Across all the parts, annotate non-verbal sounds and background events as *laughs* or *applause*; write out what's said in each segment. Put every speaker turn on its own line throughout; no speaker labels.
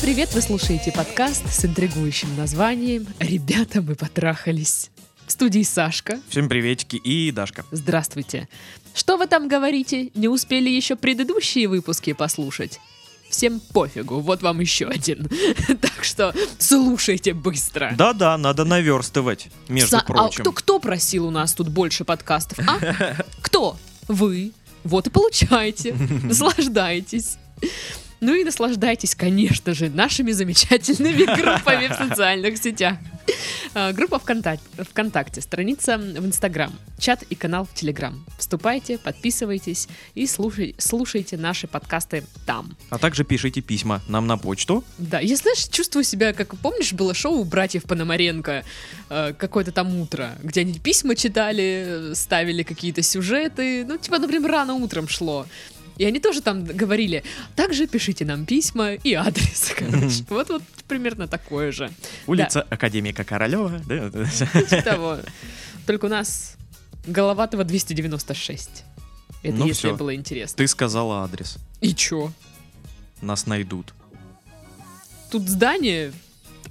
Привет! Вы слушаете подкаст с интригующим названием «Ребята, мы потрахались». В студии Сашка.
Всем приветики и Дашка.
Здравствуйте. Что вы там говорите? Не успели еще предыдущие выпуски послушать? Всем пофигу, вот вам еще один. *laughs* Так что слушайте быстро.
Да-да, надо наверстывать, между
Са-
прочим.
А кто, кто просил у нас тут больше подкастов, а? *laughs* Кто? Вы. Вот и получайте. *laughs* Наслаждайтесь. Ну и наслаждайтесь, конечно же, нашими замечательными *laughs* группами в социальных сетях. А, Группа ВКонтакте, ВКонтакте, страница в Инстаграм, чат и канал в Телеграм. Вступайте, подписывайтесь и слушай- слушайте наши подкасты там.
А также пишите письма нам на почту.
Да, я, знаешь, чувствую себя, как, помнишь, было шоу у братьев Пономаренко, э, какое-то там утро, где они письма читали, э, ставили какие-то сюжеты, ну, типа, например, рано утром шло. И они тоже там говорили, также пишите нам письма и адрес, *laughs* короче. Вот-вот примерно такое же.
Улица Академика Королева. Да.
Типа того. Только у нас Головатого 296. Это
Ну
если было интересно.
Ты сказала адрес.
И чё?
Нас найдут.
Тут здание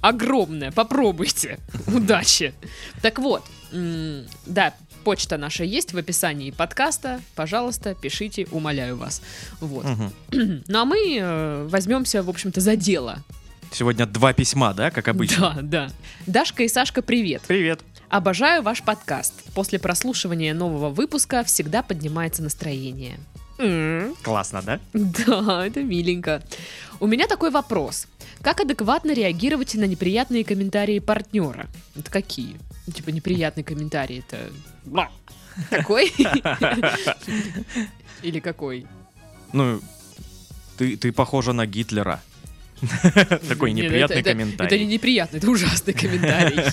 огромное, попробуйте. *laughs* Удачи. Так вот, да, почта наша есть в описании подкаста. Пожалуйста, пишите, умоляю вас. Вот.
Мгм. *clears throat*
Ну а мы э, возьмемся, в общем-то, за дело.
Сегодня два письма, да, как обычно?
Да, да. Дашка и Сашка, привет.
Привет.
Обожаю ваш подкаст. После прослушивания нового выпуска всегда поднимается настроение. М,
Классно, да?
Да, это миленько. У меня такой вопрос. Как адекватно реагировать на неприятные комментарии партнера? Это какие? Ну, Типа неприятный комментарий это... Такой? *laughs* Или какой?
Ну, ты, ты похожа на Гитлера. *laughs* Такой неприятный
это- это- не
комментарий.
неприятный, это ужасный комментарий.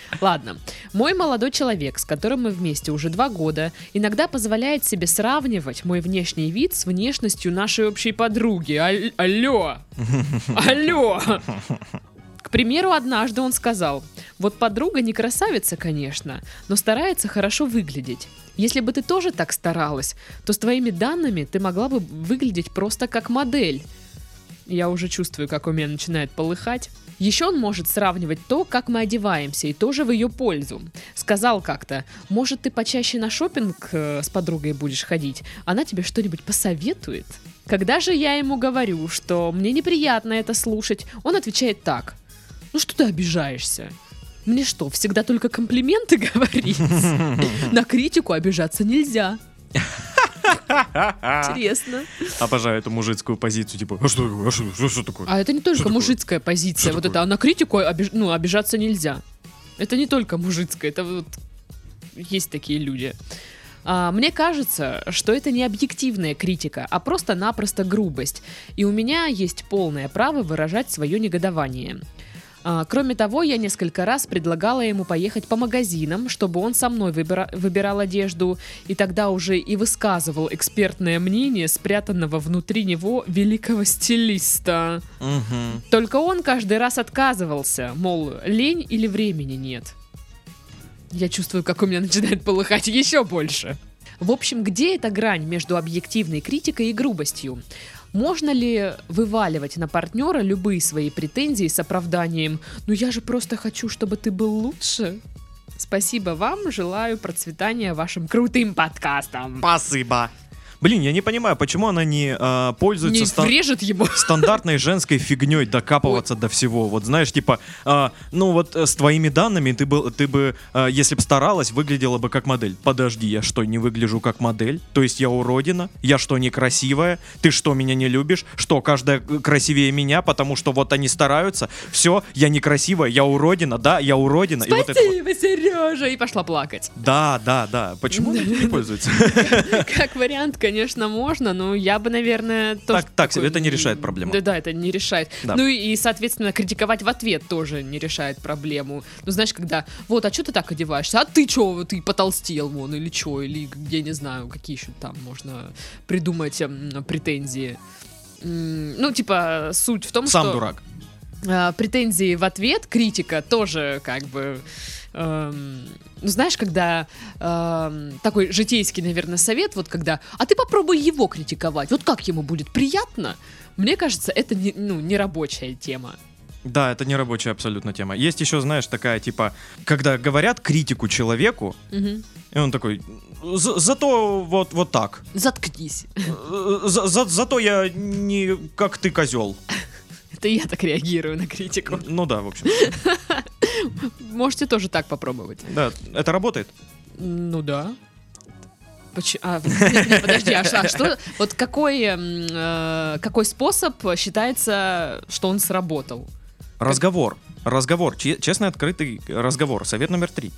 *laughs* Ладно. Мой молодой человек, с которым мы вместе уже два года, иногда позволяет себе сравнивать мой внешний вид с внешностью нашей общей подруги. Алло! Алло! К примеру, однажды он сказал, вот подруга не красавица, конечно, но старается хорошо выглядеть. Если бы ты тоже так старалась, то с твоими данными ты могла бы выглядеть просто как модель. Я уже чувствую, как у меня начинает полыхать. Еще он может сравнивать то, как мы одеваемся, и тоже в ее пользу. Сказал как-то, может, ты почаще на шопинг с подругой будешь ходить, она тебе что-нибудь посоветует? Когда же я ему говорю, что мне неприятно это слушать, он отвечает так. Ну что ты обижаешься? Мне что, всегда только комплименты *laughs* говорить? На критику обижаться нельзя. *laughs* Интересно.
Обожаю эту мужицкую позицию, типа, а что, такое? а что, что- что такое?
А это не только
Что такое?
мужицкая позиция,
Что
вот
такое?
это, а на критику обиж- ну, обижаться нельзя. Это не только мужицкая, это вот есть такие люди. А, мне кажется, что это не объективная критика, а просто-напросто грубость. И у меня есть полное право выражать свое негодование. А, кроме того, я несколько раз предлагала ему поехать по магазинам, чтобы он со мной выбира- выбирал одежду, и тогда уже и высказывал экспертное мнение спрятанного внутри него великого стилиста.
Мгм.
Только он каждый раз отказывался, мол, лень или времени нет. Я чувствую, как у меня начинает полыхать еще больше. В общем, где эта грань между объективной критикой и грубостью? Можно ли вываливать на партнера любые свои претензии с оправданием «Ну я же просто хочу, чтобы ты был лучше»? Спасибо вам, желаю процветания вашим крутым подкастам.
Спасибо. Блин, я не понимаю, почему она не а, пользуется
Не
стан-
врежет ему.
стандартной женской фигней докапываться до всего. Вот знаешь, типа, а, ну вот э, с твоими данными ты бы, ты бы, а, если бы старалась, выглядела бы как модель. Подожди, я что, не выгляжу как модель? То есть я уродина? Я что, некрасивая? Ты что, меня не любишь? Что, каждая э, красивее меня, потому что вот они стараются? Все, я некрасивая, я уродина, да, я уродина. И вот это вот.
Спасибо, Сережа! И пошла плакать.
Да, да, да. Почему *laughs* не пользуется?
Как вариант, конечно, можно, но я бы, наверное, тоже...
Так- так себе, это не решает проблему.
Да, да, это не решает.
Да.
Ну и, соответственно, критиковать в ответ тоже не решает проблему. Ну, знаешь, когда, вот, а что ты так одеваешься? А ты что, ты потолстел, вон, или что? Или, я не знаю, какие еще там можно придумать м, претензии. М, Ну, типа, суть в том,
Сам
что...
дурак.
а, претензии в ответ, критика тоже как бы эм, ну, знаешь, когда эм, такой житейский, наверное, совет, вот когда, а ты попробуй его критиковать, вот как ему будет приятно, мне кажется, это не, ну, не рабочая тема.
Да, это не рабочая абсолютно тема. Есть еще, знаешь, такая типа, когда говорят критику человеку,
Мгм.
и он такой, «За- зато вот, вот так.
Заткнись.
Э, за- за- зато я не как ты козел.
Это я так реагирую на критику.
Ну да, в общем. *laughs*
Можете тоже так попробовать.
Да, это работает.
Ну да. Поч- а, нет, *laughs* нет, подожди, а, а что, вот какой, м, э, какой способ считается, что он сработал?
Разговор. Разговор. Че- Честный, открытый разговор. Совет номер три.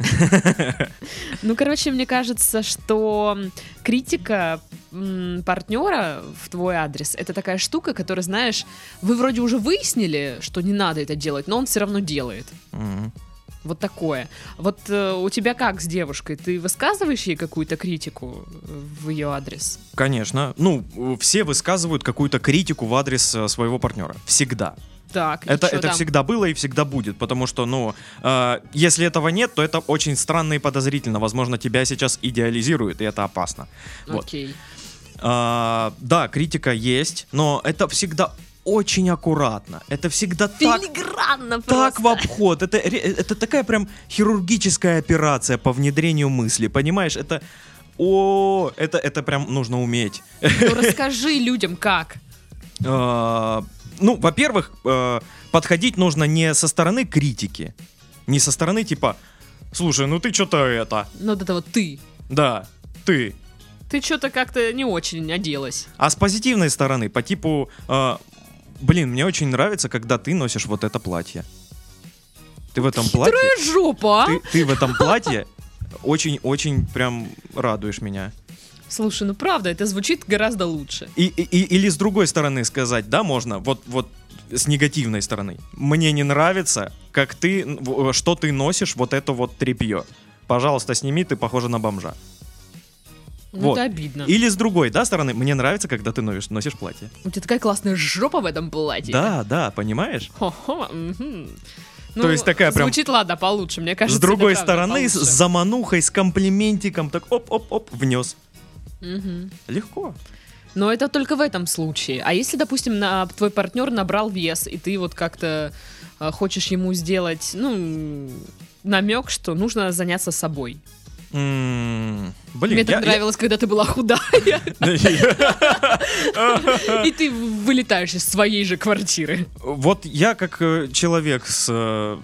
*laughs*
Ну, короче, мне кажется, что критика партнера в твой адрес это такая штука, которая, знаешь, вы вроде уже выяснили, что не надо это делать, но он все равно делает. Вот такое. Вот э, у тебя как с девушкой? Ты высказываешь ей какую-то критику э, в ее адрес?
Конечно. Ну, все высказывают какую-то критику в адрес э, своего партнера. Всегда.
Так,
Это, это
там?
всегда было и всегда будет, потому что, ну, э, если этого нет, то это очень странно и подозрительно. Возможно, тебя сейчас идеализируют, и это опасно. Вот.
Окей.
А, да, критика есть, но это всегда очень аккуратно. Это всегда так,
Филигранно
так в
просто.
обход. Это, это такая прям хирургическая операция по внедрению мысли, понимаешь? Это... О, это, это прям нужно уметь.
Ну, расскажи людям, как.
Ну, во-первых, э, подходить нужно не со стороны критики, не со стороны типа, слушай, ну ты что-то это,
Ну, вот это вот ты.
да, ты,
Ты что-то как-то не очень оделась.
а с позитивной стороны по типу, э, блин, мне очень нравится, когда ты носишь вот это платье. Ты в этом платье,
Хитрая жопа, а?
ты, ты в этом платье очень-очень прям радуешь меня.
Слушай, ну правда, это звучит гораздо лучше.
И, и- или с другой стороны сказать, да, можно, вот, вот с негативной стороны. Мне не нравится, как ты, в- что ты носишь вот это вот тряпье. Пожалуйста, сними, ты похожа на бомжа.
Ну,
Вот.
это обидно.
Или с другой, да, стороны, мне нравится, когда ты носишь, носишь платье.
У тебя такая классная жопа в этом платье.
Да, да, понимаешь?
Хо-хо. Ну,
То есть такая прям-
Звучит, ладно, получше, мне кажется.
с другой стороны, с заманухой, с комплиментиком, так оп-оп-оп, внес.
Мгм.
Легко.
Но это только в этом случае. А если, допустим, на, твой партнер набрал вес, и ты вот как-то э, хочешь ему сделать, ну, намек, что нужно заняться собой.
Блин,
Мне так
я- я-
нравилось, когда ты была худая, *laughs* и ты вылетаешь из своей же квартиры.
Вот я как э, человек с э,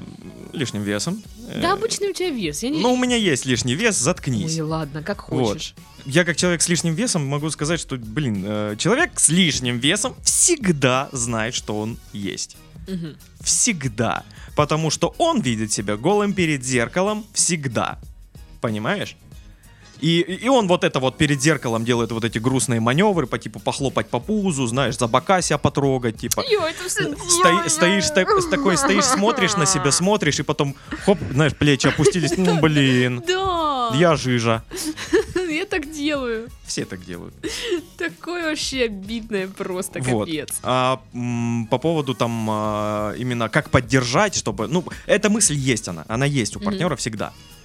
лишним весом. Э,
Да, обычный у тебя вес. Я не...
Ну, у меня есть лишний вес, заткнись.
Ой, ладно, как
Вот.
хочешь.
Я как человек с лишним весом могу сказать, что, блин, э, человек с лишним весом всегда знает, что он есть.
Мгм.
Всегда. Потому что он видит себя голым перед зеркалом всегда. Понимаешь? И, и он вот это вот перед зеркалом делает вот эти грустные маневры по типу похлопать по пузу, знаешь, за бока себя потрогать, типа.
Ё, это всё
Стои- стоишь так- такой, стоишь, смотришь на себя, смотришь, и потом, хоп, знаешь, плечи опустились, *laughs* ну, блин,
Да,
я жижа. *laughs*
я так делаю.
Все так делают.
Такое вообще обидное просто,
Вот.
капец.
А м, по поводу там а, именно как поддержать, чтобы, ну, эта мысль есть она, она есть у партнера всегда, а,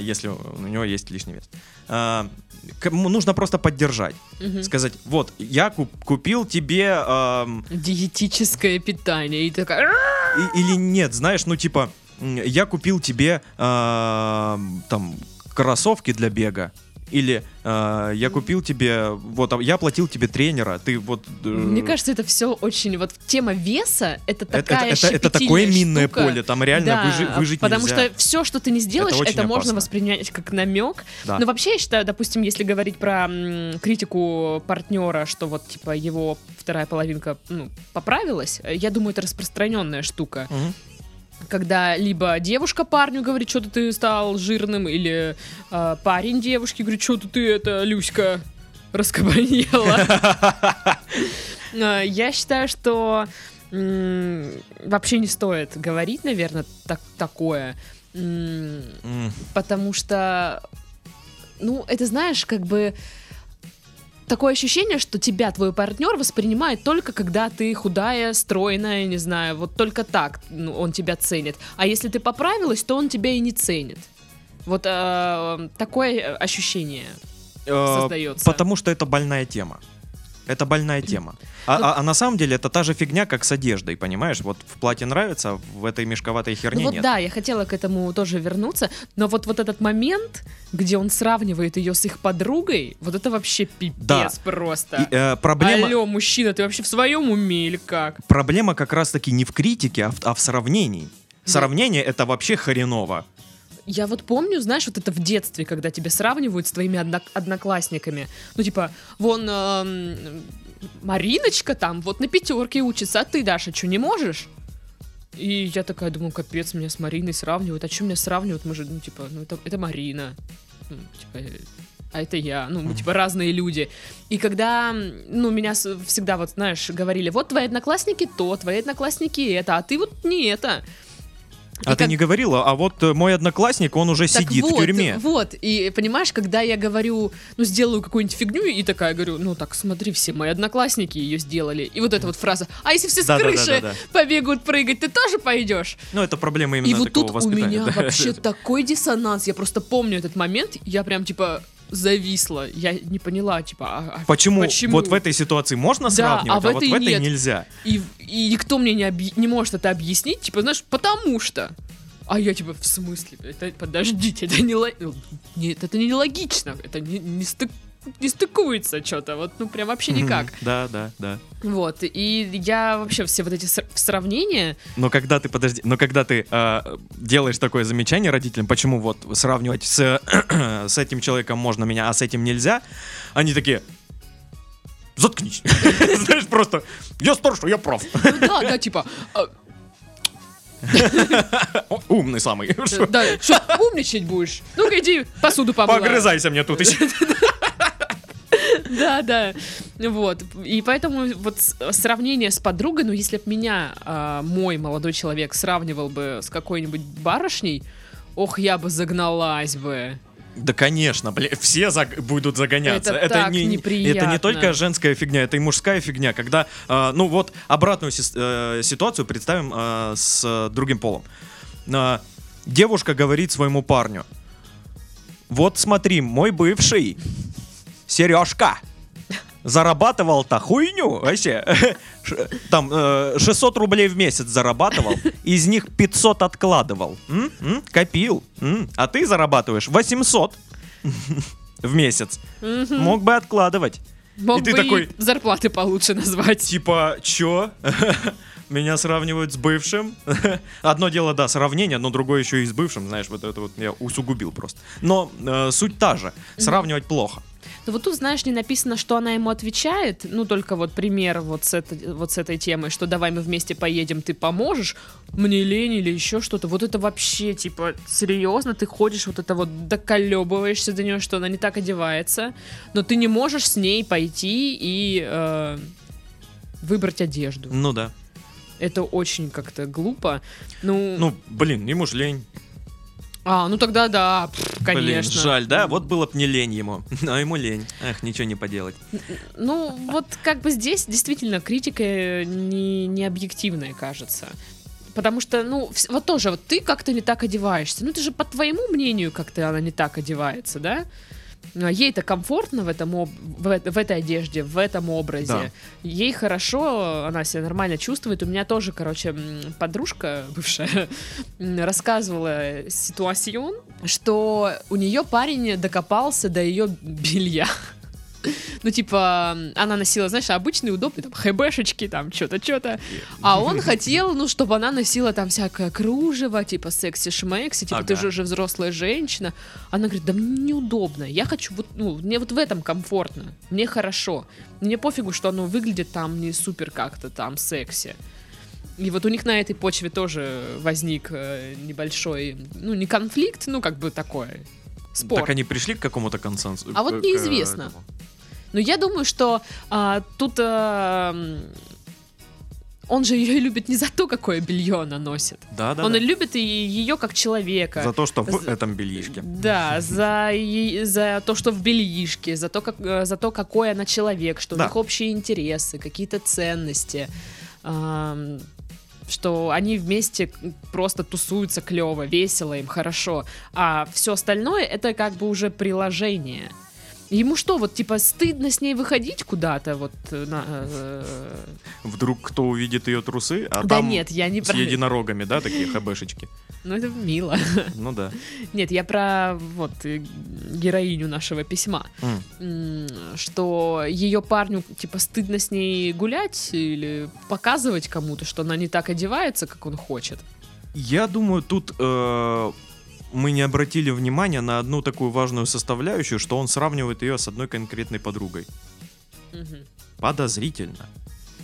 если у него есть лишний вес. А, нужно просто поддержать,
Мгм.
сказать, вот, я куп- купил тебе
Диетическое питание. И такая...
Или нет, знаешь, ну типа, я купил тебе а, там кроссовки для бега. Или а, я купил тебе, вот, а я платил тебе тренера, ты вот... э,
Мне кажется, это все очень... Вот тема веса, это
это,
такая
это, это такое
щепетильная
минное
штука.
поле, там реально
Да,
выжи- выжить
потому
нельзя.
что все, что ты не сделаешь,
Это
это, можно воспринять как намек.
Да.
Но вообще, я считаю, допустим, если говорить про м, критику партнера, что вот, типа, его вторая половинка ну, поправилась, э, я думаю, это распространенная штука.
Мгм.
Когда либо девушка парню говорит, что-то ты стал жирным, или э, парень девушке говорит, что-то ты, это, Люська, раскабанела. Э, *laughs* Я считаю, что вообще не стоит говорить, наверное, так, такое. Потому что, ну, это знаешь, как бы такое ощущение, что тебя твой партнер воспринимает только когда ты худая, стройная, не знаю, вот только так ну, он тебя ценит. А если ты поправилась, то он тебя и не ценит. Вот э, такое ощущение
Э,
создается.
Потому что это больная тема. Это больная тема. А,
Ну-
а- а на самом деле это та же фигня, как с одеждой, понимаешь? Вот в платье нравится, а в этой мешковатой
Ну
херне
вот
нет.
да, я хотела к этому тоже вернуться, но вот, вот этот момент, где он сравнивает ее с их подругой, вот это вообще пипец
Да.
просто.
И, э, проблема,
Алло, мужчина, ты вообще в своем уме или как?
проблема как раз-таки не в критике, а в, а в сравнении. Сравнение это вообще хреново.
Я вот помню, знаешь, вот это в детстве, когда тебя сравнивают с твоими однок- одноклассниками. Ну, типа, вон эм, Мариночка там вот на пятерке учится, а ты, Даша, что, не можешь? И я такая думаю, капец, меня с Мариной сравнивают. А что меня сравнивают? Мы же, ну, типа, ну, это, это Марина. Ну, типа, э, а это я. Ну, мы, типа, разные люди. И когда, ну, меня всегда, вот, знаешь, говорили, вот твои одноклассники то, твои одноклассники это, а ты вот не это.
А
И
ты
как-
не говорила, а вот э, мой одноклассник, он уже
так
сидит
вот,
в тюрьме.
Вот, и понимаешь, когда я говорю, ну, сделаю какую-нибудь фигню, и такая говорю, ну, так, смотри, все мои одноклассники ее сделали. И вот эта вот фраза, а если все с крыши
Да-да-да-да-да.
побегут прыгать, ты тоже пойдешь?
Ну, это проблема именно
И вот
такого
тут у меня
да.
вообще *laughs* такой диссонанс. Я просто помню этот момент, я прям, типа, зависла. Я не поняла, типа, а- а
Почему?
Почему?
Вот в этой ситуации можно
Да,
сравнивать,
а в
а, вот в этой
нет.
нельзя.
И, и никто мне не, объ- не может это объяснить, типа, знаешь, потому что. А я типа, в смысле? Это, подождите, это не ло- Нет, это не логично. Это не, не, стык- не стыкуется что-то. Вот, ну, прям вообще никак.
Да, да, да.
Вот. И я вообще все вот эти сра- сравнения.
Но когда ты, подожди, но когда ты а, делаешь такое замечание родителям, почему вот сравнивать с, *clears throat* с этим человеком можно меня, а с этим нельзя, они такие, заткнись. *laughs* Знаешь, просто, я старше, я прав.
Ну да, да, типа, а,
Умный самый.
Да, что, умничать будешь? Ну-ка иди посуду помой.
Погрызайся мне тут еще. *laughs*
Да, да. Вот. И поэтому вот сравнение с подругой, ну, если бы меня а, мой молодой человек сравнивал бы с какой-нибудь барышней, ох, я бы загналась бы.
Да, конечно, блин, все заг- будут загоняться.
Это так
не,
неприятно.
это не только женская фигня, это и мужская фигня. Когда, а, ну вот, обратную сис- э, ситуацию представим а, с э, другим полом. А, девушка говорит своему парню: Вот смотри, мой бывший Сережка зарабатывал-то хуйню вообще. Там э, 600 рублей в месяц зарабатывал, из них 500 откладывал. М? М? Копил. М? А ты зарабатываешь 800 в месяц. Мог бы откладывать.
Мог
и ты
бы
такой-
и зарплаты получше назвать.
Типа, чё? Меня сравнивают с бывшим. Одно дело, да, сравнение, но другое еще и с бывшим, знаешь, вот это вот я усугубил просто. Но э, суть та же. Сравнивать плохо.
Но вот тут, знаешь, не написано, что она ему отвечает. Ну, только вот пример вот с, этой, вот с этой темой, что давай мы вместе поедем, ты поможешь, мне лень или еще что-то. Вот это вообще, типа, серьезно, ты ходишь, вот это вот доколебываешься до нее, что она не так одевается, но ты не можешь с ней пойти и э, выбрать одежду.
Ну да.
Это очень как-то глупо. Ну,
Ну, блин, ему ж лень.
А, ну тогда да, пф,
Блин,
конечно.
жаль, да? Вот было бы не лень ему. *laughs* А ему лень. Эх, ничего не поделать.
Ну, вот как бы здесь действительно критика не, не объективная, кажется. Потому что, ну, вот тоже, вот ты как-то не так одеваешься. Ну, это же по твоему мнению как-то она не так одевается, да? А Ей-то комфортно в, этом об- в, в этой одежде, в этом образе.
Да.
Ей хорошо, она себя нормально чувствует. У меня тоже, короче, подружка бывшая *laughs* рассказывала ситуацион, что у нее парень докопался до ее белья. *laughs* Ну, типа, она носила, знаешь, обычные удобные, там, хэбэшечки, там, что-то, что-то. А он *laughs* хотел, ну, чтобы она носила там всякое кружево, типа, секси-шмекси, типа, ты же уже взрослая женщина. Она говорит, да мне неудобно, я хочу вот, ну, мне вот в этом комфортно, мне хорошо. Мне пофигу, что оно выглядит там не супер как-то там секси. И вот у них на этой почве тоже возник э, небольшой, ну, не конфликт, ну, как бы такой спор.
Так они пришли к какому-то консенсусу.
А вот
к- к
неизвестно.
этому.
Но я думаю, что а, тут а, он же ее любит не за то, какое белье она носит.
Да, да.
он
да.
любит и ее как человека.
За то, что в
За-
этом бельишке.
Да, за, е- за то, что в бельишке, за то, как, э, за то, какой она человек, что
Да.
у них общие интересы, какие-то ценности, ам, что они вместе просто тусуются клево, весело им, хорошо. А все остальное это как бы уже приложение. Ему что, вот типа стыдно с ней выходить куда-то, вот э, на, э,
Вдруг кто увидит ее трусы, а
Да
там
нет, я не
с
про...
единорогами, да, такие хбшечки. *laughs*
Ну это мило.
Ну да.
Нет, я про вот э, героиню нашего письма. М, что ее парню типа стыдно с ней гулять или показывать кому-то, что она не так одевается, как он хочет.
Я думаю, тут э, мы не обратили внимания на одну такую важную составляющую, что он сравнивает ее с одной конкретной подругой. Подозрительно.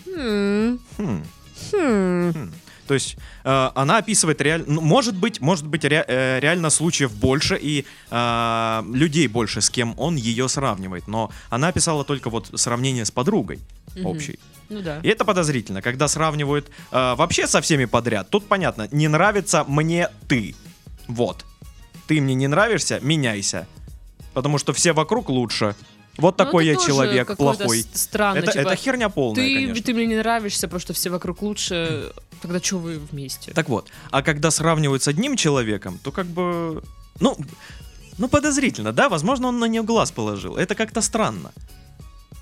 Хм,
Хм.
хм.
Хм. То есть э, она описывает реально, ну, может быть, может быть ре- э, реально случаев больше и э, людей больше, с кем он ее сравнивает, но она описала только вот сравнение с подругой
Мгм.
общей.
Ну да.
И это подозрительно, когда сравнивают э, вообще со всеми подряд. Тут понятно, не нравится мне ты, вот, ты мне не нравишься, меняйся, потому что все вокруг лучше. Вот
Ну,
такой я человек плохой.
Странно,
Это,
типа,
это херня полная,
ты,
конечно.
ты мне не нравишься, потому что все вокруг лучше. Тогда что вы вместе?
Так вот, а когда сравнивают с одним человеком, то как бы, ну, ну подозрительно, да? Возможно, он на нее глаз положил. Это как-то странно.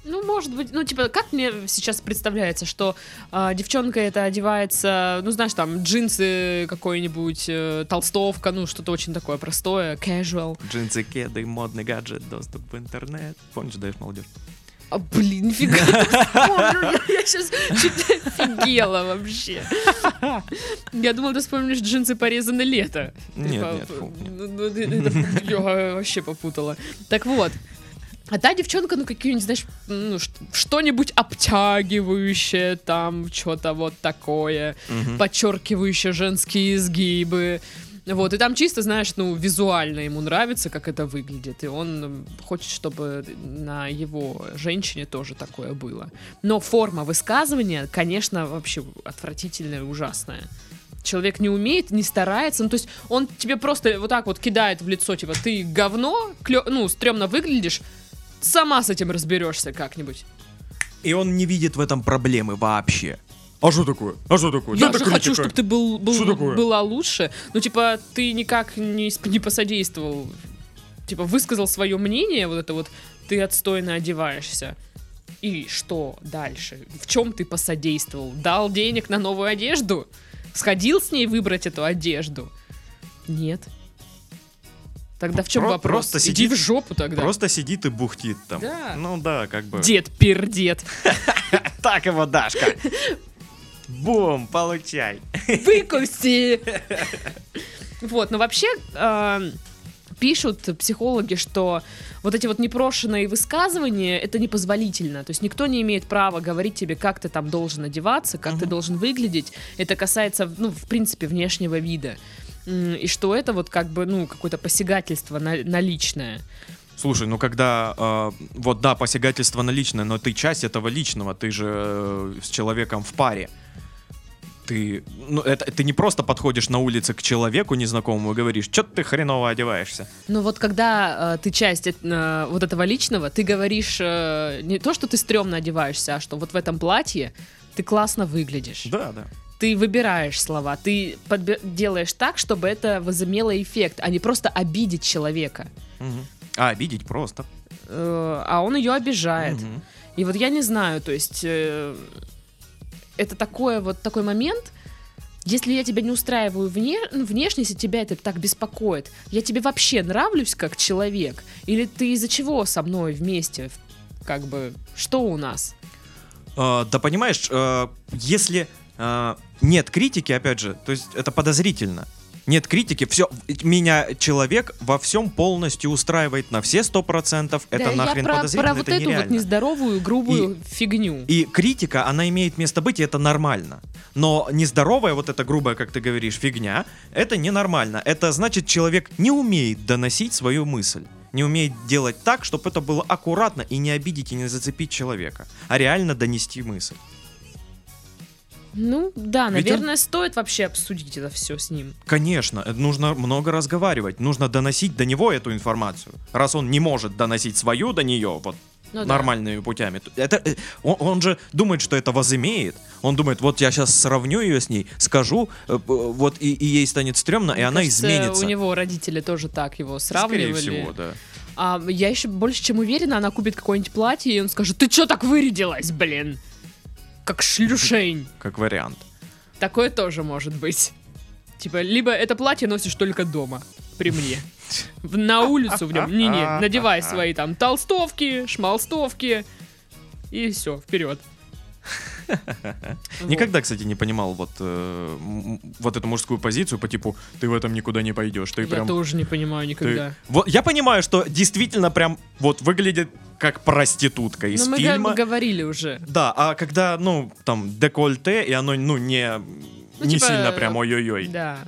Ну, может быть, ну, типа, как мне сейчас представляется, что а, девчонка это одевается, ну, знаешь, там, джинсы какой-нибудь, э, толстовка, ну, что-то очень такое простое, casual.
Джинсы, кеды, модный гаджет, доступ в интернет. Помнишь, даешь молодежь?
А, блин, нифига вспомнил, я, сейчас чуть офигела вообще. Я думала, ты вспомнишь джинсы порезаны лето.
Нет,
Типа,
нет, фу, нет.
ну, ну, это- Я вообще попутала. Так вот, а та девчонка, ну, какие-нибудь, знаешь, ну, что-нибудь обтягивающее, там, что-то вот такое,
Мгм.
подчеркивающее женские изгибы. Вот, и там чисто, знаешь, ну, визуально ему нравится, как это выглядит, и он хочет, чтобы на его женщине тоже такое было. Но форма высказывания, конечно, вообще отвратительная и ужасная. Человек не умеет, не старается, ну, то есть он тебе просто вот так вот кидает в лицо, типа, ты говно, клё- ну, стрёмно выглядишь, сама с этим разберешься как-нибудь.
И он не видит в этом проблемы вообще. А что такое? А что такое?
Я
Да,
же хочу, чтобы ты был, был- была лучше. Ну, типа, ты никак не, не посодействовал. Типа, высказал свое мнение, вот это вот, ты отстойно одеваешься. И что дальше? В чем ты посодействовал? Дал денег на новую одежду? Сходил с ней выбрать эту одежду? Нет. Тогда в чем
Про-
вопрос?
просто
Иди
сидит-
в жопу тогда.
Просто сидит и бухтит там.
Да.
Ну да, как бы.
Дед пердед. *laughs*
Так его, Дашка. Бум, получай.
Выкуси! *laughs* Вот, но вообще э, пишут психологи, что вот эти вот непрошенные высказывания это непозволительно. То есть никто не имеет права говорить тебе, как ты там должен одеваться, как ты должен выглядеть. Это касается, ну, в принципе, внешнего вида. И что это вот как бы, ну, какое-то посягательство на, на личное.
Слушай, ну когда, э, вот да, посягательство на личное, но ты часть этого личного, ты же э, с человеком в паре. Ты, ну, это, ты не просто подходишь на улице к человеку незнакомому и говоришь, что ты хреново одеваешься.
Но вот когда э, ты часть э, вот этого личного, ты говоришь э, не то, что ты стрёмно одеваешься, а что вот в этом платье ты классно выглядишь.
Да, да.
Ты выбираешь слова, ты подбе- делаешь так, чтобы это возымело эффект, а не просто обидеть человека.
Мгм. А обидеть просто.
Э, а он ее обижает.
Мгм.
И вот я не знаю, то есть э, это такое вот такой момент. Если я тебя не устраиваю вне, ну, внешне, если тебя это так беспокоит, я тебе вообще нравлюсь как человек? Или ты из-за чего со мной вместе? Как бы, что у нас?
Э, да понимаешь, э, если нет критики, опять же, то есть это подозрительно. Нет критики, все, меня человек во всем полностью устраивает на все сто процентов. Это
Да,
нахрен
я про,
подозрительно,
про вот
это
эту вот
нереально.
нездоровую, грубую фигню.
И критика, она имеет место быть, и это нормально. Но нездоровая, вот эта грубая, как ты говоришь, фигня, это ненормально. Это значит, человек не умеет доносить свою мысль. Не умеет делать так, чтобы это было аккуратно и не обидеть и не зацепить человека, а реально донести мысль.
Ну, да,
Ведь он-
наверное, стоит вообще обсудить это все с ним.
Конечно, нужно много разговаривать, нужно доносить до него эту информацию. Раз он не может доносить свою до нее, вот
Ну да.
нормальными путями. то Это, э, он, он же думает, что это возымеет. Он думает, вот я сейчас сравню ее с ней, скажу, э, вот и, и ей станет стрёмно, и
Мне
она
кажется,
изменится.
У него родители тоже так его
Скорее
сравнивали.
всего, да.
А я еще больше чем уверена, она купит какое-нибудь платье, и он скажет, ты чё так вырядилась, блин? Как шлюшень.
Как вариант.
Такое тоже может быть. Типа, либо это платье носишь только дома, при мне. В- На улицу в нем. *laughs* Не-не, надевай *laughs* свои там толстовки, шмалстовки. И все, вперед. *laughs*
Никогда, кстати, не понимал вот, э, вот эту мужскую позицию по типу «ты в этом никуда не пойдешь». Ты
Я
прям...
тоже не понимаю
ты-
никогда.
Вот, я понимаю, что действительно прям вот выглядит как проститутка из
Ну, мы
фильма.
г- говорили уже.
Да, а когда, ну, там, декольте, и оно, ну, не,
Ну,
не
типа,
сильно прям ой-ой-ой.
Да.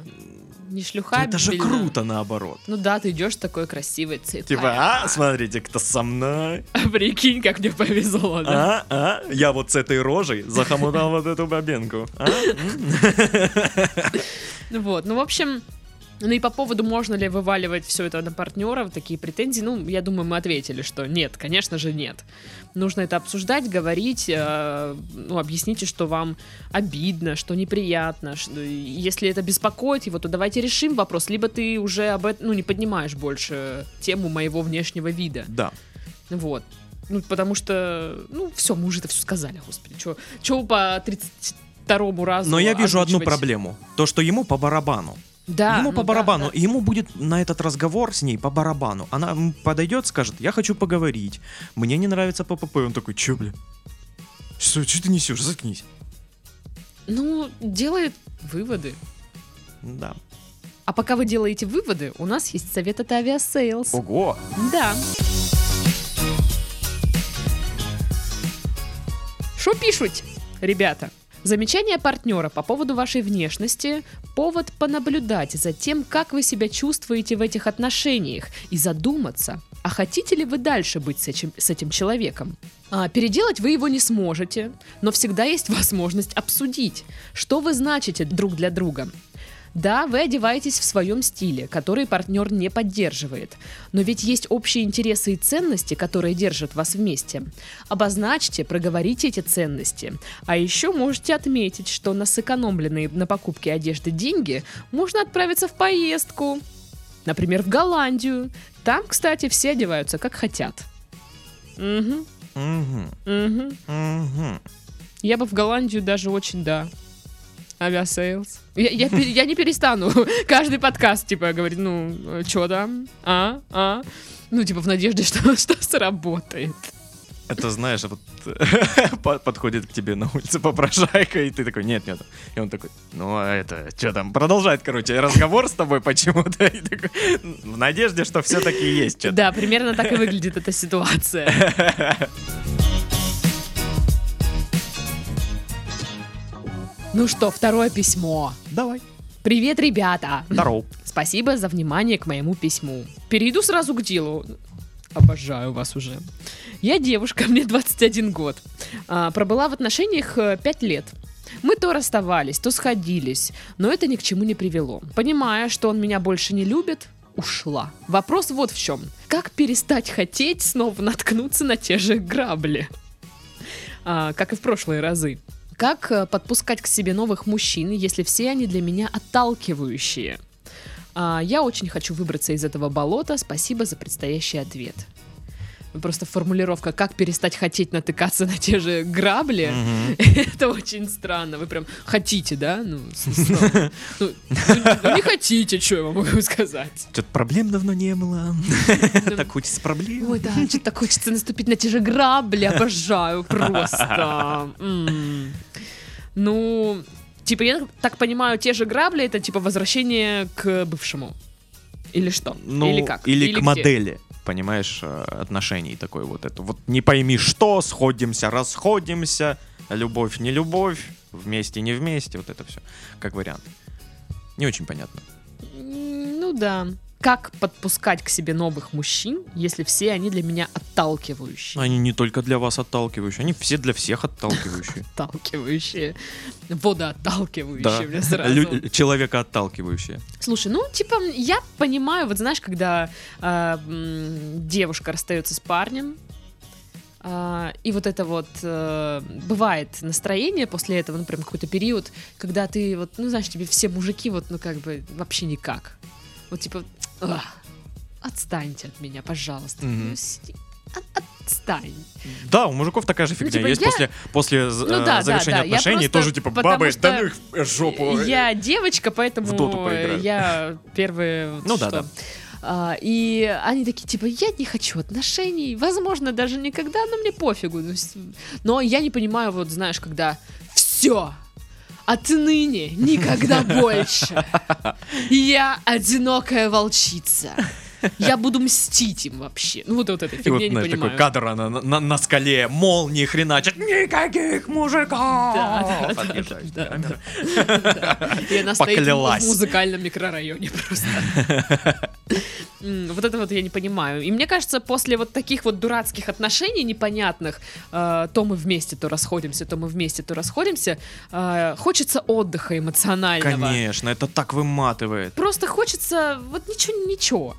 Не шлюха.
это же круто, наоборот.
Ну да, ты идешь такой красивый цвет.
Типа, а, смотрите, кто со мной. *laughs*
Прикинь, как мне повезло, да?
А, а, я вот с этой рожей захомутал вот эту бабенку. А? *laughs* *laughs*
Вот, ну, в общем, ну и по поводу, можно ли вываливать все это на партнеров, такие претензии, ну, я думаю, мы ответили, что нет, конечно же нет. Нужно это обсуждать, говорить, э, ну, объясните, что вам обидно, что неприятно, что- если это беспокоит его, то давайте решим вопрос, либо ты уже об этом, ну, не поднимаешь больше тему моего внешнего вида,
Да.
вот. Ну, потому что, ну, все, мы уже это все сказали, господи, что по 32 разу
Но я вижу одну проблему. То, что ему по барабану.
Да,
ему
ну
по
да,
барабану.
да.
И ему будет на этот разговор с ней по барабану. Она подойдет, скажет, я хочу поговорить. Мне не нравится ППП. Он такой, че, бля? Что, что ты несешь? Заткнись.
Ну, делает выводы.
Да.
А пока вы делаете выводы, у нас есть совет от Aviasales.
Ого!
Да. Что пишут, ребята? Замечание партнера по поводу вашей внешности – повод понаблюдать за тем, как вы себя чувствуете в этих отношениях и задуматься, а хотите ли вы дальше быть с этим, с этим человеком. А, переделать вы его не сможете, но всегда есть *laughs* возможность обсудить, что вы значите друг для друга. Да, вы одеваетесь в своем стиле, который партнер не поддерживает. Но ведь есть общие интересы и ценности, которые держат вас вместе. Обозначьте, проговорите эти ценности. А еще можете отметить, что на сэкономленные на покупке одежды деньги можно отправиться в поездку. Например, в Голландию. Там, кстати, все одеваются как хотят. Угу,
Мгм.
угу.
Мгм.
Я бы в Голландию даже очень, да. Авиасейлс. Я, я, я не перестану *laughs* каждый подкаст, типа, говорить, ну, что там? А? А? Ну, типа, в надежде, *laughs* что, что сработает.
Это знаешь, вот *laughs* по- подходит к тебе на улице попрошайка, и ты такой, нет, нет. И он такой, ну а это, что там, продолжает, короче, разговор с тобой почему-то. И такой, в надежде, что все-таки есть что-то.
Да, примерно так и выглядит эта ситуация. Ну что, второе письмо.
Давай.
Привет, ребята!
Здорово.
Спасибо за внимание к моему письму. Перейду сразу к делу. Обожаю вас уже. Я девушка, *laughs* мне 21 год. А, пробыла в отношениях 5 лет. Мы то расставались, то сходились, но это ни к чему не привело. Понимая, что он меня больше не любит, ушла. Вопрос вот в чем. Как перестать хотеть снова наткнуться на те же грабли? А, как и в прошлые разы. Как э, подпускать к себе новых мужчин, если все они для меня отталкивающие? А, я очень хочу выбраться из этого болота. Спасибо за предстоящий ответ. Просто формулировка, как перестать хотеть натыкаться на те же грабли, *laughs* это очень странно. Вы прям хотите, да? Ну, *laughs* ну, ну, не хотите, что я вам могу сказать.
Что-то проблем давно не было. Так хочется проблем.
Ой, да, что-то так хочется наступить на те же грабли, обожаю просто. Ну, типа, я так понимаю, те же грабли это типа возвращение к бывшему. Или что?
Ну,
или как?
Или, к
где?
модели, понимаешь, э, отношений такой вот это. Вот не пойми что, сходимся, расходимся, любовь, не любовь, вместе, не вместе, вот это все, как вариант. Не очень понятно.
Ну да. Как подпускать к себе новых мужчин, если все они для меня отталкивающие?
Они не только для вас отталкивающие, они все для всех отталкивающие. *laughs*
Отталкивающие. Водоотталкивающие,
Да.
мне сразу.
Лю- Человека отталкивающие.
Слушай, ну, типа, я понимаю, вот знаешь, когда а, девушка расстается с парнем, а, и вот это вот э, бывает настроение после этого, ну, прям какой-то период, когда ты вот, ну, знаешь, тебе все мужики вот, ну, как бы вообще никак. Вот типа, «Ах, отстаньте от меня, пожалуйста.
Мгм.
Ну, отстань.
Да, у мужиков такая же фигня.
типа,
есть
я-
после, после з-
Ну
э,
да, да,
завершения
да, я
отношений
просто
тоже типа
потому
бабы,
что
да ну их в жопу.
Я девочка, поэтому
В доту поиграю.
я первые... вот
Ну да,
что.
да.
А, и они такие, типа, я не хочу отношений, возможно, даже никогда, но мне пофигу. То есть, Но я не понимаю, вот знаешь, когда все, отныне никогда больше. *laughs* Я одинокая волчица. Я буду мстить им вообще. Ну вот, вот этой
И
фигни
вот,
не
знаешь,
понимаю.
такой кадр, она на, на- на скале, молнии хреначат, никаких мужиков!
Да, да, да, да,
камера.
И она стоит в музыкальном микрорайоне просто. Вот это вот я не понимаю. И мне кажется, после вот таких вот дурацких отношений непонятных, э, то мы вместе, то расходимся, то мы вместе, то расходимся, э, хочется отдыха эмоционального.
Конечно, это так выматывает.
Просто хочется вот ничего, ничего.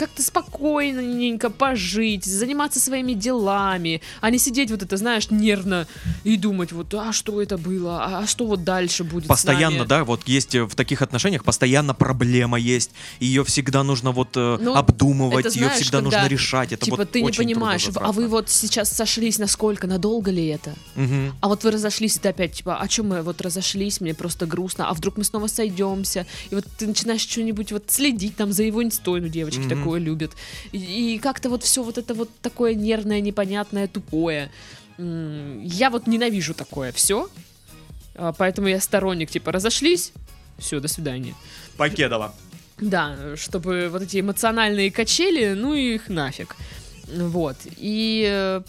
Как-то спокойненько пожить, заниматься своими делами, а не сидеть вот это, знаешь, нервно и думать вот, а что это было, а что вот дальше будет
Постоянно, да, вот есть э, в таких отношениях постоянно проблема есть. Ее всегда нужно вот э,
Ну,
обдумывать,
это
ее
знаешь,
всегда
когда,
нужно решать. Это
типа
вот
ты не понимаешь, а вы вот сейчас сошлись насколько, надолго ли это?
Мгм.
А вот вы разошлись, и ты опять, типа, а чем мы вот разошлись, мне просто грустно, а вдруг мы снова сойдемся? И вот ты начинаешь что-нибудь вот следить там за его инстой, ну, девочки
Мгм.
такое любят. И, и как-то вот все вот это вот такое нервное, непонятное, тупое. Я вот ненавижу такое все, поэтому я сторонник, типа, разошлись, все, до свидания.
Покедова.
Да, чтобы вот эти эмоциональные качели, ну и их нафиг. Вот. И э,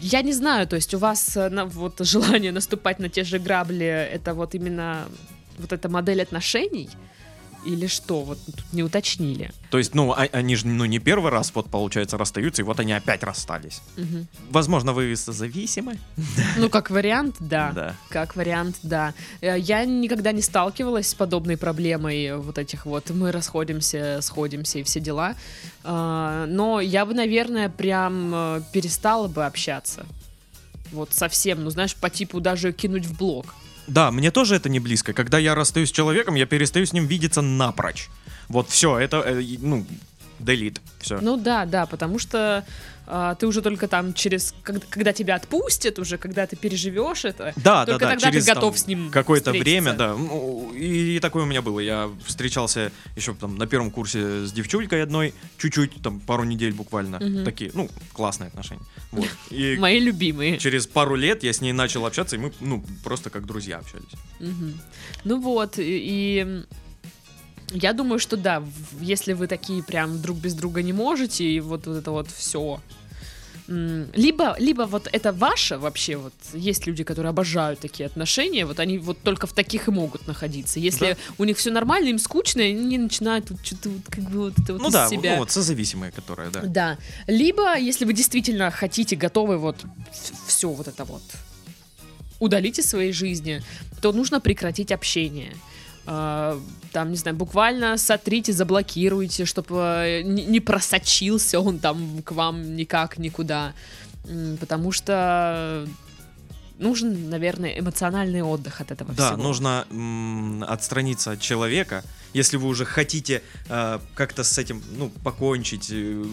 я не знаю, то есть у вас э, на- вот желание наступать на те же грабли, это вот именно вот эта модель отношений? Или что? Вот тут не уточнили.
То есть, ну, а- они же, ну, не первый раз, вот, получается, расстаются, и вот они опять расстались.
Мгм.
Возможно, вы зависимы?
Ну, как вариант, да.
Да.
Как вариант, да. Э, Я никогда не сталкивалась с подобной проблемой вот этих вот мы расходимся, сходимся и все дела. А, Но я бы, наверное, прям э, перестала бы общаться. Вот совсем, ну знаешь, по типу даже кинуть в блог.
Да, мне тоже это не близко. Когда я расстаюсь с человеком, я перестаю с ним видеться напрочь. Вот все, это, э, ну, делит, все.
Ну да, да, потому что а, ты уже только там через, когда, когда тебя отпустят, уже когда ты переживешь это,
Да,
только
да, да,
тогда
через
ты готов
там
с ним
какое-то время, да. Ну, И, такое у меня было. Я встречался еще там на первом курсе с девчулькой одной, чуть-чуть, там пару недель буквально.
Мгм.
Такие, ну, классные отношения. Вот. И *laughs*
Мои любимые.
через пару лет я с ней начал общаться, и мы, ну, просто как друзья общались.
Мгм. Ну вот, и, и я думаю, что да, если вы такие прям друг без друга не можете, и вот, вот это вот все. Либо, либо вот это ваше вообще, вот есть люди, которые обожают такие отношения, вот они вот только в таких и могут находиться. Если
Да.
у них все нормально, им скучно, и они начинают вот что-то вот как бы вот это вот
Ну
из
да,
себя.
ну вот созависимые, которые, да.
Да. Либо, если вы действительно хотите, готовы вот все вот это вот удалить из своей жизни, то нужно прекратить общение. А, Там, не знаю, буквально сотрите, заблокируйте, чтобы не не просочился он там к вам никак никуда. Потому что нужен, наверное, эмоциональный отдых от этого
Да,
всего.
нужно м, отстраниться от человека. Если вы уже хотите э, как-то с этим, ну, покончить, э,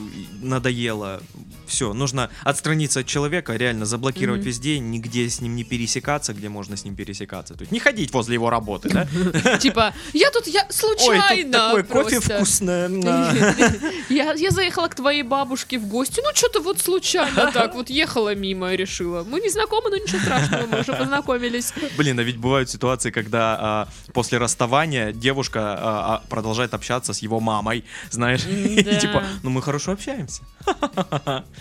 надоело, все, нужно отстраниться от человека, реально заблокировать
Мгм.
везде, нигде с ним не пересекаться, где можно с ним пересекаться. То есть не ходить возле его работы, да? *laughs*
Типа, я тут, я
Ой,
случайно
такой кофе
просто».
вкусное. *laughs*
Я, заехала к твоей бабушке в гости. Ну, что-то вот случайно *laughs* так вот ехала мимо и решила. Мы не знакомы, но ничего страшного, мы уже познакомились.
Блин, а ведь бывают ситуации, когда а, после расставания девушка а, а, продолжает общаться с его мамой, знаешь, *laughs* и
М-да.
типа, ну мы хорошо общаемся.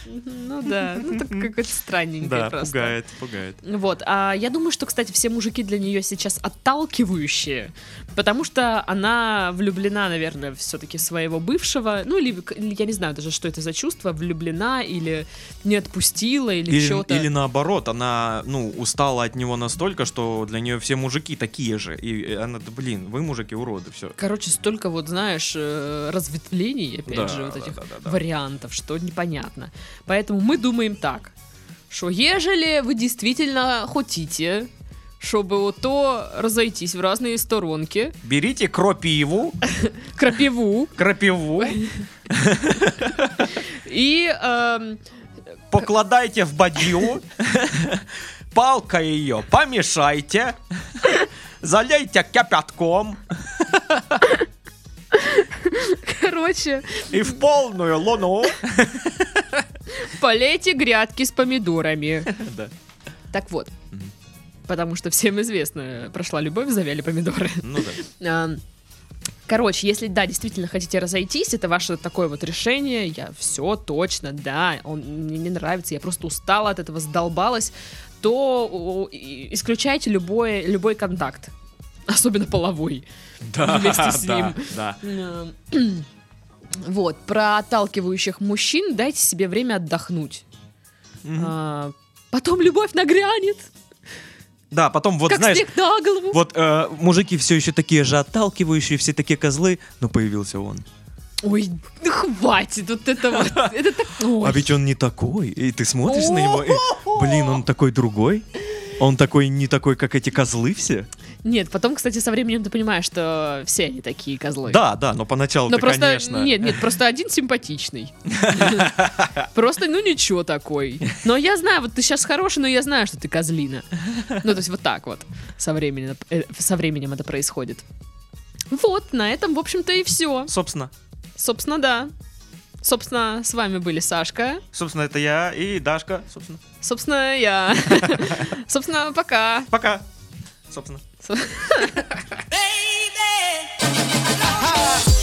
Ну да, ну так какое-то странненькое
Да,
просто.
пугает, пугает.
Вот, а я думаю, что, кстати, все мужики для нее сейчас отталкивающие, Потому что она влюблена, наверное, все-таки своего бывшего. Ну, или или я не знаю даже, что это за чувство. Влюблена или не отпустила, или,
Или,
что-то.
или наоборот, она, ну, устала от него настолько, что для нее все мужики такие же. И она, да блин, вы мужики уроды, все.
Короче, столько вот, знаешь, э, разветвлений, опять
Да,
же, вот
да,
этих
да, да, да.
вариантов, что непонятно. Поэтому мы думаем так, что ежели вы действительно хотите, чтобы вот то разойтись в разные сторонки,
Берите крапиву, *laughs*
крапиву.
Крапиву, *laughs*
и эм,
покладайте в бадью, палкой ее помешайте, залейте кипятком
короче,
и в полную луну.
полейте грядки с помидорами.
Да.
Так вот, потому что всем известно, прошла любовь, завяли помидоры.
Ну да.
А, Короче, если да, действительно хотите разойтись, это ваше такое вот решение. Я все точно, да, он мне не нравится, я просто устала от этого, задолбалась, то исключайте любой, любой контакт. Особенно половой.
Да,
Вместе с *laughs*
да,
ним.
да.
Э, *clears throat* Вот, про отталкивающих мужчин дайте себе время отдохнуть.
Мгм.
А, Потом любовь нагрянет,
Да, потом вот
как
знаешь,
на голову.
вот э, мужики все еще такие же отталкивающие, все такие козлы, но появился он.
Ой, ну хватит, вот это вот. *laughs* Это так...
А ведь он не такой, и ты смотришь на него, и, блин, он такой другой. Он такой не такой, как эти козлы все.
Нет, потом, кстати, со временем ты понимаешь, что все они такие козлы.
Да, да, но поначалу
Но
то
просто
конечно.
нет, нет, просто один симпатичный. *laughs* Просто, ну ничего такой. Но я знаю, вот ты сейчас хороший, но я знаю, что ты козлина. Ну то есть вот так вот со временем, э, со временем это происходит. Вот, на этом, в общем-то, и все.
Собственно,
Собственно, да. Собственно, с вами были Сашка.
собственно, это я и Дашка, собственно.
Собственно, я. *laughs* Собственно, пока.
Пока.
Soppene. *laughs*